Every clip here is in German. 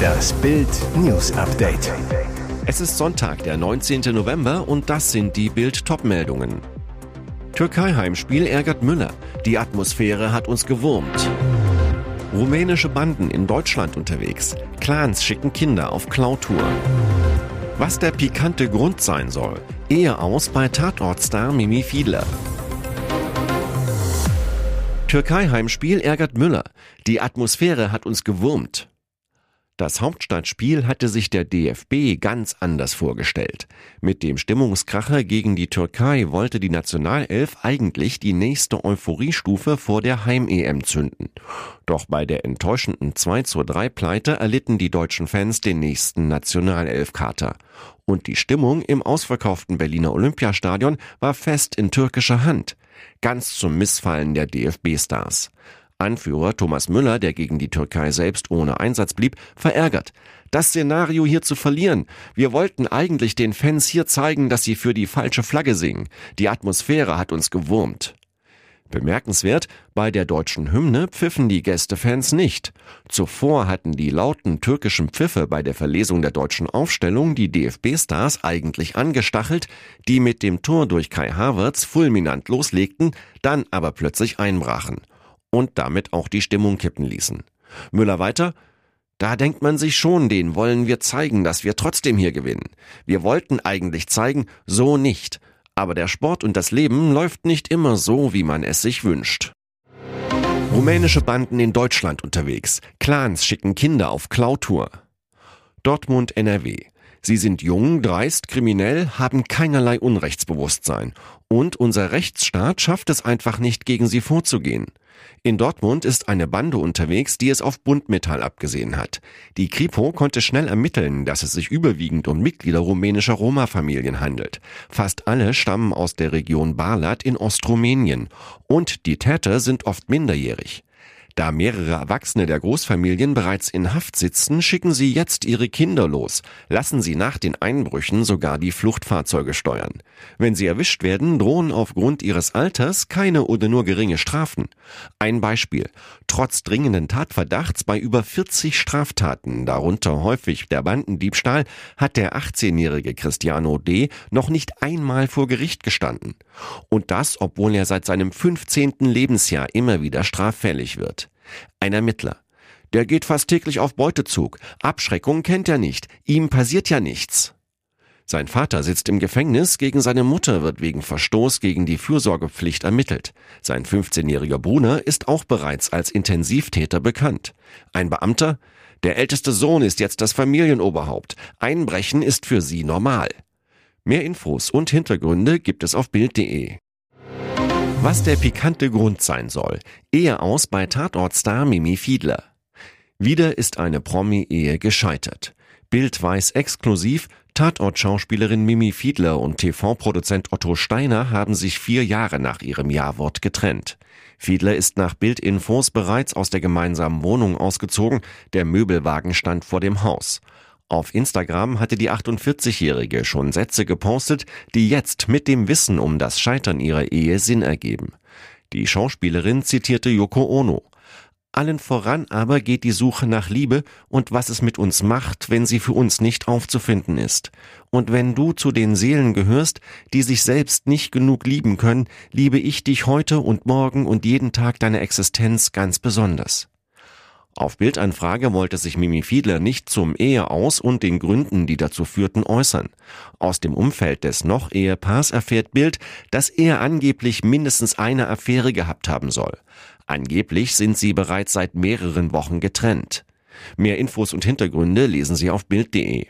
Das Bild News Update. Es ist Sonntag, der 19. November und das sind die Bild Topmeldungen. Türkei Heimspiel ärgert Müller. Die Atmosphäre hat uns gewurmt. Rumänische Banden in Deutschland unterwegs. Clans schicken Kinder auf Klautour. Was der pikante Grund sein soll. Ehe aus bei Tatortstar Mimi Fiedler. Türkei-Heimspiel ärgert Müller. Die Atmosphäre hat uns gewurmt. Das Hauptstadtspiel hatte sich der DFB ganz anders vorgestellt. Mit dem Stimmungskracher gegen die Türkei wollte die Nationalelf eigentlich die nächste Euphoriestufe vor der Heim-EM zünden. Doch bei der enttäuschenden 2 zu 3 Pleite erlitten die deutschen Fans den nächsten Nationalelf-Kater. Und die Stimmung im ausverkauften Berliner Olympiastadion war fest in türkischer Hand. Ganz zum Missfallen der DFB-Stars. Anführer Thomas Müller, der gegen die Türkei selbst ohne Einsatz blieb, verärgert. Das Szenario hier zu verlieren. Wir wollten eigentlich den Fans hier zeigen, dass sie für die falsche Flagge singen. Die Atmosphäre hat uns gewurmt. Bemerkenswert, bei der deutschen Hymne pfiffen die Gästefans nicht. Zuvor hatten die lauten türkischen Pfiffe bei der Verlesung der deutschen Aufstellung die DFB-Stars eigentlich angestachelt, die mit dem Tor durch Kai Havertz fulminant loslegten, dann aber plötzlich einbrachen und damit auch die Stimmung kippen ließen. Müller weiter, da denkt man sich schon, den wollen wir zeigen, dass wir trotzdem hier gewinnen. Wir wollten eigentlich zeigen, so nicht. Aber der Sport und das Leben läuft nicht immer so, wie man es sich wünscht. Rumänische Banden in Deutschland unterwegs. Clans schicken Kinder auf Klautour. Dortmund NRW. Sie sind jung, dreist, kriminell, haben keinerlei Unrechtsbewusstsein. Und unser Rechtsstaat schafft es einfach nicht, gegen sie vorzugehen. In Dortmund ist eine Bande unterwegs, die es auf Buntmetall abgesehen hat. Die Kripo konnte schnell ermitteln, dass es sich überwiegend um Mitglieder rumänischer Roma-Familien handelt. Fast alle stammen aus der Region Barlat in Ostrumänien. Und die Täter sind oft minderjährig. Da mehrere Erwachsene der Großfamilien bereits in Haft sitzen, schicken sie jetzt ihre Kinder los, lassen sie nach den Einbrüchen sogar die Fluchtfahrzeuge steuern. Wenn sie erwischt werden, drohen aufgrund ihres Alters keine oder nur geringe Strafen. Ein Beispiel. Trotz dringenden Tatverdachts bei über 40 Straftaten, darunter häufig der Bandendiebstahl, hat der 18-jährige Cristiano D. noch nicht einmal vor Gericht gestanden. Und das, obwohl er seit seinem 15. Lebensjahr immer wieder straffällig wird. Ein Ermittler. Der geht fast täglich auf Beutezug. Abschreckung kennt er nicht. Ihm passiert ja nichts. Sein Vater sitzt im Gefängnis, gegen seine Mutter wird wegen Verstoß gegen die Fürsorgepflicht ermittelt. Sein 15-jähriger Bruder ist auch bereits als Intensivtäter bekannt. Ein Beamter? Der älteste Sohn ist jetzt das Familienoberhaupt. Einbrechen ist für sie normal. Mehr Infos und Hintergründe gibt es auf Bild.de. Was der pikante Grund sein soll. Ehe aus bei Tatortstar Mimi Fiedler. Wieder ist eine Promi-Ehe gescheitert. Bild weiß exklusiv, Tatort-Schauspielerin Mimi Fiedler und TV-Produzent Otto Steiner haben sich vier Jahre nach ihrem Jawort getrennt. Fiedler ist nach Bildinfos bereits aus der gemeinsamen Wohnung ausgezogen, der Möbelwagen stand vor dem Haus. Auf Instagram hatte die 48-Jährige schon Sätze gepostet, die jetzt mit dem Wissen um das Scheitern ihrer Ehe Sinn ergeben. Die Schauspielerin zitierte Yoko Ono. Allen voran aber geht die Suche nach Liebe und was es mit uns macht, wenn sie für uns nicht aufzufinden ist. Und wenn du zu den Seelen gehörst, die sich selbst nicht genug lieben können, liebe ich dich heute und morgen und jeden Tag deiner Existenz ganz besonders. Auf Bildanfrage wollte sich Mimi Fiedler nicht zum Eheaus und den Gründen, die dazu führten, äußern. Aus dem Umfeld des noch Ehepaars erfährt Bild, dass er angeblich mindestens eine Affäre gehabt haben soll. Angeblich sind sie bereits seit mehreren Wochen getrennt. Mehr Infos und Hintergründe lesen Sie auf Bild.de.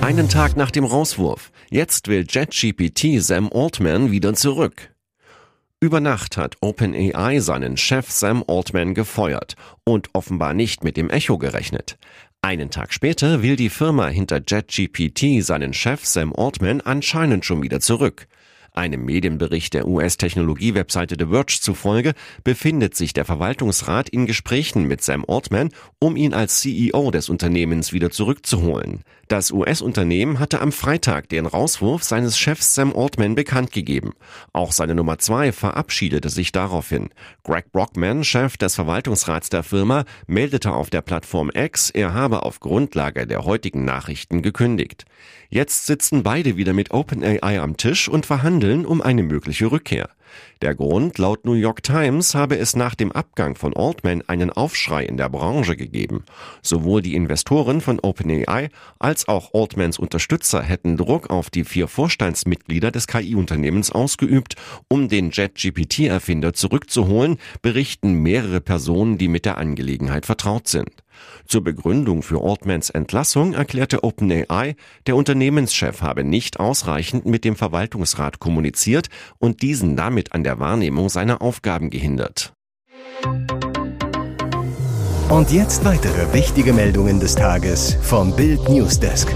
Einen Tag nach dem Rauswurf. Jetzt will JetGPT Sam Altman wieder zurück. Über Nacht hat OpenAI seinen Chef Sam Altman gefeuert und offenbar nicht mit dem Echo gerechnet. Einen Tag später will die Firma hinter JetGPT seinen Chef Sam Altman anscheinend schon wieder zurück. Einem Medienbericht der US-Technologie-Webseite The Verge zufolge befindet sich der Verwaltungsrat in Gesprächen mit Sam Altman, um ihn als CEO des Unternehmens wieder zurückzuholen. Das US-Unternehmen hatte am Freitag den Rauswurf seines Chefs Sam Altman bekannt gegeben. Auch seine Nummer zwei verabschiedete sich daraufhin. Greg Brockman, Chef des Verwaltungsrats der Firma, meldete auf der Plattform X, er habe auf Grundlage der heutigen Nachrichten gekündigt. Jetzt sitzen beide wieder mit OpenAI am Tisch und verhandeln um eine mögliche Rückkehr. Der Grund, laut New York Times, habe es nach dem Abgang von Altman einen Aufschrei in der Branche gegeben. Sowohl die Investoren von OpenAI als auch Altmans Unterstützer hätten Druck auf die vier Vorstandsmitglieder des KI-Unternehmens ausgeübt, um den JetGPT-Erfinder zurückzuholen, berichten mehrere Personen, die mit der Angelegenheit vertraut sind. Zur Begründung für Altmans Entlassung erklärte OpenAI, der Unternehmenschef habe nicht ausreichend mit dem Verwaltungsrat kommuniziert und diesen damit an der Wahrnehmung seiner Aufgaben gehindert. Und jetzt weitere wichtige Meldungen des Tages vom Bild Newsdesk.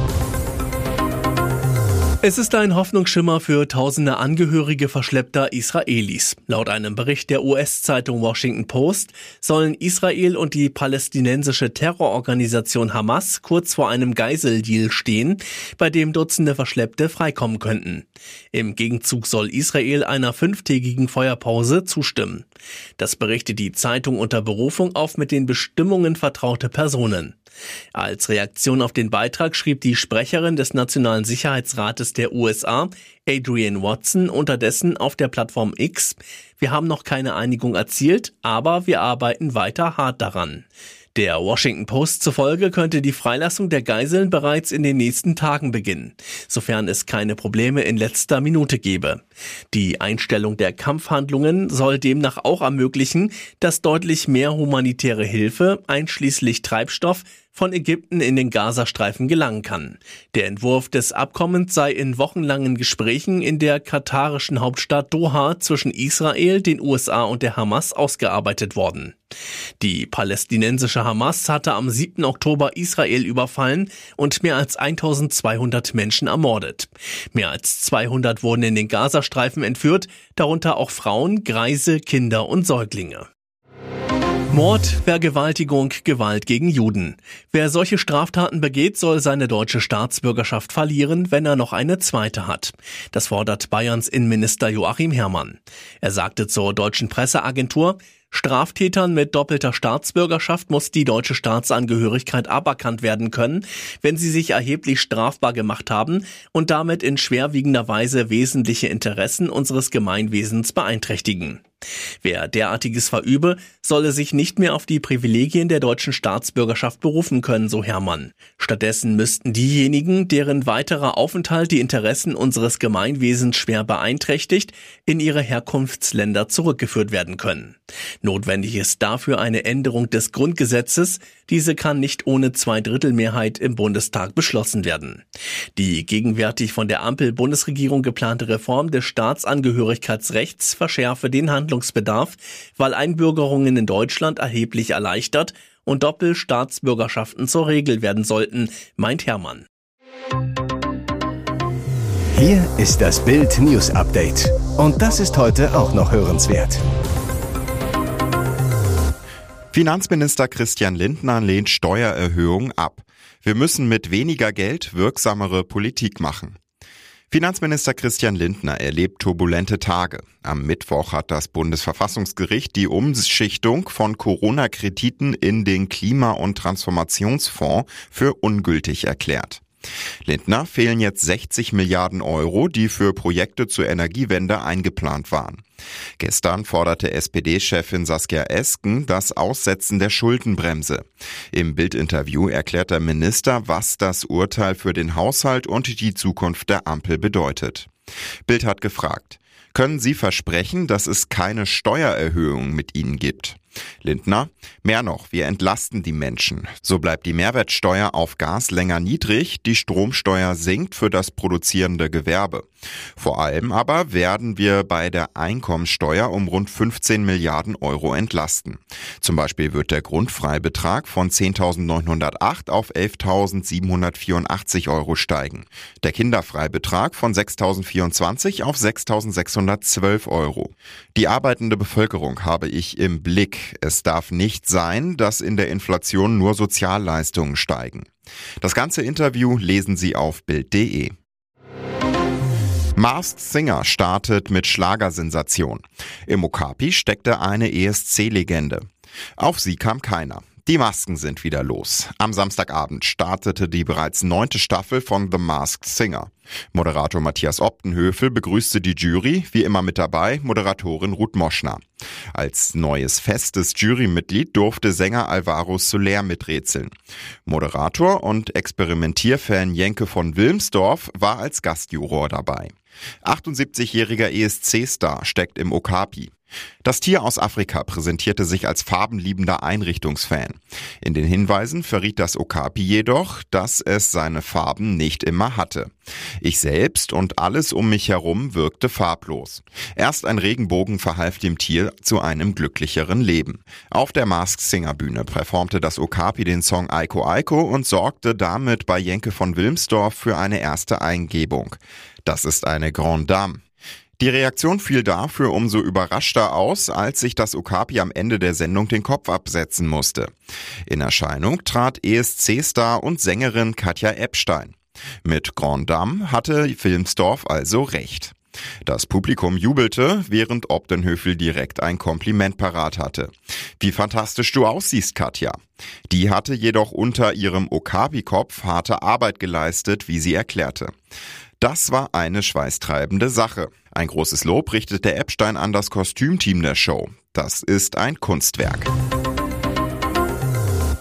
Es ist ein Hoffnungsschimmer für tausende Angehörige verschleppter Israelis. Laut einem Bericht der US-Zeitung Washington Post sollen Israel und die palästinensische Terrororganisation Hamas kurz vor einem Geiseldeal stehen, bei dem Dutzende Verschleppte freikommen könnten. Im Gegenzug soll Israel einer fünftägigen Feuerpause zustimmen. Das berichtet die Zeitung unter Berufung auf mit den Bestimmungen vertraute Personen. Als Reaktion auf den Beitrag schrieb die Sprecherin des Nationalen Sicherheitsrates der USA, Adrienne Watson, unterdessen auf der Plattform X, wir haben noch keine Einigung erzielt, aber wir arbeiten weiter hart daran. Der Washington Post zufolge könnte die Freilassung der Geiseln bereits in den nächsten Tagen beginnen, sofern es keine Probleme in letzter Minute gebe. Die Einstellung der Kampfhandlungen soll demnach auch ermöglichen, dass deutlich mehr humanitäre Hilfe, einschließlich Treibstoff, von Ägypten in den Gazastreifen gelangen kann. Der Entwurf des Abkommens sei in wochenlangen Gesprächen in der katarischen Hauptstadt Doha zwischen Israel, den USA und der Hamas ausgearbeitet worden. Die palästinensische Hamas hatte am 7. Oktober Israel überfallen und mehr als 1200 Menschen ermordet. Mehr als 200 wurden in den Gazastreifen entführt, darunter auch Frauen, Greise, Kinder und Säuglinge. Mord, Vergewaltigung, Gewalt gegen Juden. Wer solche Straftaten begeht, soll seine deutsche Staatsbürgerschaft verlieren, wenn er noch eine zweite hat. Das fordert Bayerns Innenminister Joachim Herrmann. Er sagte zur deutschen Presseagentur, Straftätern mit doppelter Staatsbürgerschaft muss die deutsche Staatsangehörigkeit aberkannt werden können, wenn sie sich erheblich strafbar gemacht haben und damit in schwerwiegender Weise wesentliche Interessen unseres Gemeinwesens beeinträchtigen. Wer derartiges verübe, solle sich nicht mehr auf die Privilegien der deutschen Staatsbürgerschaft berufen können, so Hermann. Stattdessen müssten diejenigen, deren weiterer Aufenthalt die Interessen unseres Gemeinwesens schwer beeinträchtigt, in ihre Herkunftsländer zurückgeführt werden können. Notwendig ist dafür eine Änderung des Grundgesetzes. Diese kann nicht ohne Zweidrittelmehrheit im Bundestag beschlossen werden. Die gegenwärtig von der Ampel-Bundesregierung geplante Reform des Staatsangehörigkeitsrechts verschärfe den Handlungsbedarf, weil Einbürgerungen in Deutschland erheblich erleichtert und Doppelstaatsbürgerschaften zur Regel werden sollten, meint Hermann. Hier ist das Bild News Update. Und das ist heute auch noch hörenswert. Finanzminister Christian Lindner lehnt Steuererhöhungen ab. Wir müssen mit weniger Geld wirksamere Politik machen. Finanzminister Christian Lindner erlebt turbulente Tage. Am Mittwoch hat das Bundesverfassungsgericht die Umschichtung von Corona-Krediten in den Klima- und Transformationsfonds für ungültig erklärt. Lindner fehlen jetzt 60 Milliarden Euro, die für Projekte zur Energiewende eingeplant waren. Gestern forderte SPD-Chefin Saskia Esken das Aussetzen der Schuldenbremse. Im Bildinterview erklärt der Minister, was das Urteil für den Haushalt und die Zukunft der Ampel bedeutet. Bild hat gefragt, können Sie versprechen, dass es keine Steuererhöhung mit Ihnen gibt? Lindner, mehr noch, wir entlasten die Menschen. So bleibt die Mehrwertsteuer auf Gas länger niedrig, die Stromsteuer sinkt für das produzierende Gewerbe. Vor allem aber werden wir bei der Einkommensteuer um rund 15 Milliarden Euro entlasten. Zum Beispiel wird der Grundfreibetrag von 10.908 auf 11.784 Euro steigen. Der Kinderfreibetrag von 6.024 auf 6.612 Euro. Die arbeitende Bevölkerung habe ich im Blick Es darf nicht sein, dass in der Inflation nur Sozialleistungen steigen. Das ganze Interview lesen Sie auf Bild.de. Masked Singer startet mit Schlagersensation. Im Okapi steckte eine ESC-Legende. Auf sie kam keiner. Die Masken sind wieder los. Am Samstagabend startete die bereits neunte Staffel von The Masked Singer. Moderator Matthias Optenhöfel begrüßte die Jury, wie immer mit dabei Moderatorin Ruth Moschner. Als neues festes Jurymitglied durfte Sänger Alvaro Soler miträtseln. Moderator und Experimentierfan Jenke von Wilmsdorf war als Gastjuror dabei. 78-jähriger ESC-Star steckt im Okapi. Das Tier aus Afrika präsentierte sich als farbenliebender Einrichtungsfan. In den Hinweisen verriet das Okapi jedoch, dass es seine Farben nicht immer hatte. Ich selbst und alles um mich herum wirkte farblos. Erst ein Regenbogen verhalf dem Tier zu einem glücklicheren Leben. Auf der Mask Singer Bühne performte das Okapi den Song Aiko Aiko und sorgte damit bei Jenke von Wilmsdorf für eine erste Eingebung. Das ist eine Grande Dame. Die Reaktion fiel dafür umso überraschter aus, als sich das Okapi am Ende der Sendung den Kopf absetzen musste. In Erscheinung trat ESC-Star und Sängerin Katja Epstein. Mit Grand Dame hatte Filmsdorf also recht. Das Publikum jubelte, während Obdenhöfel direkt ein Kompliment parat hatte. Wie fantastisch du aussiehst, Katja. Die hatte jedoch unter ihrem Okapi-Kopf harte Arbeit geleistet, wie sie erklärte. Das war eine schweißtreibende Sache. Ein großes Lob richtete Epstein an das Kostümteam der Show. Das ist ein Kunstwerk.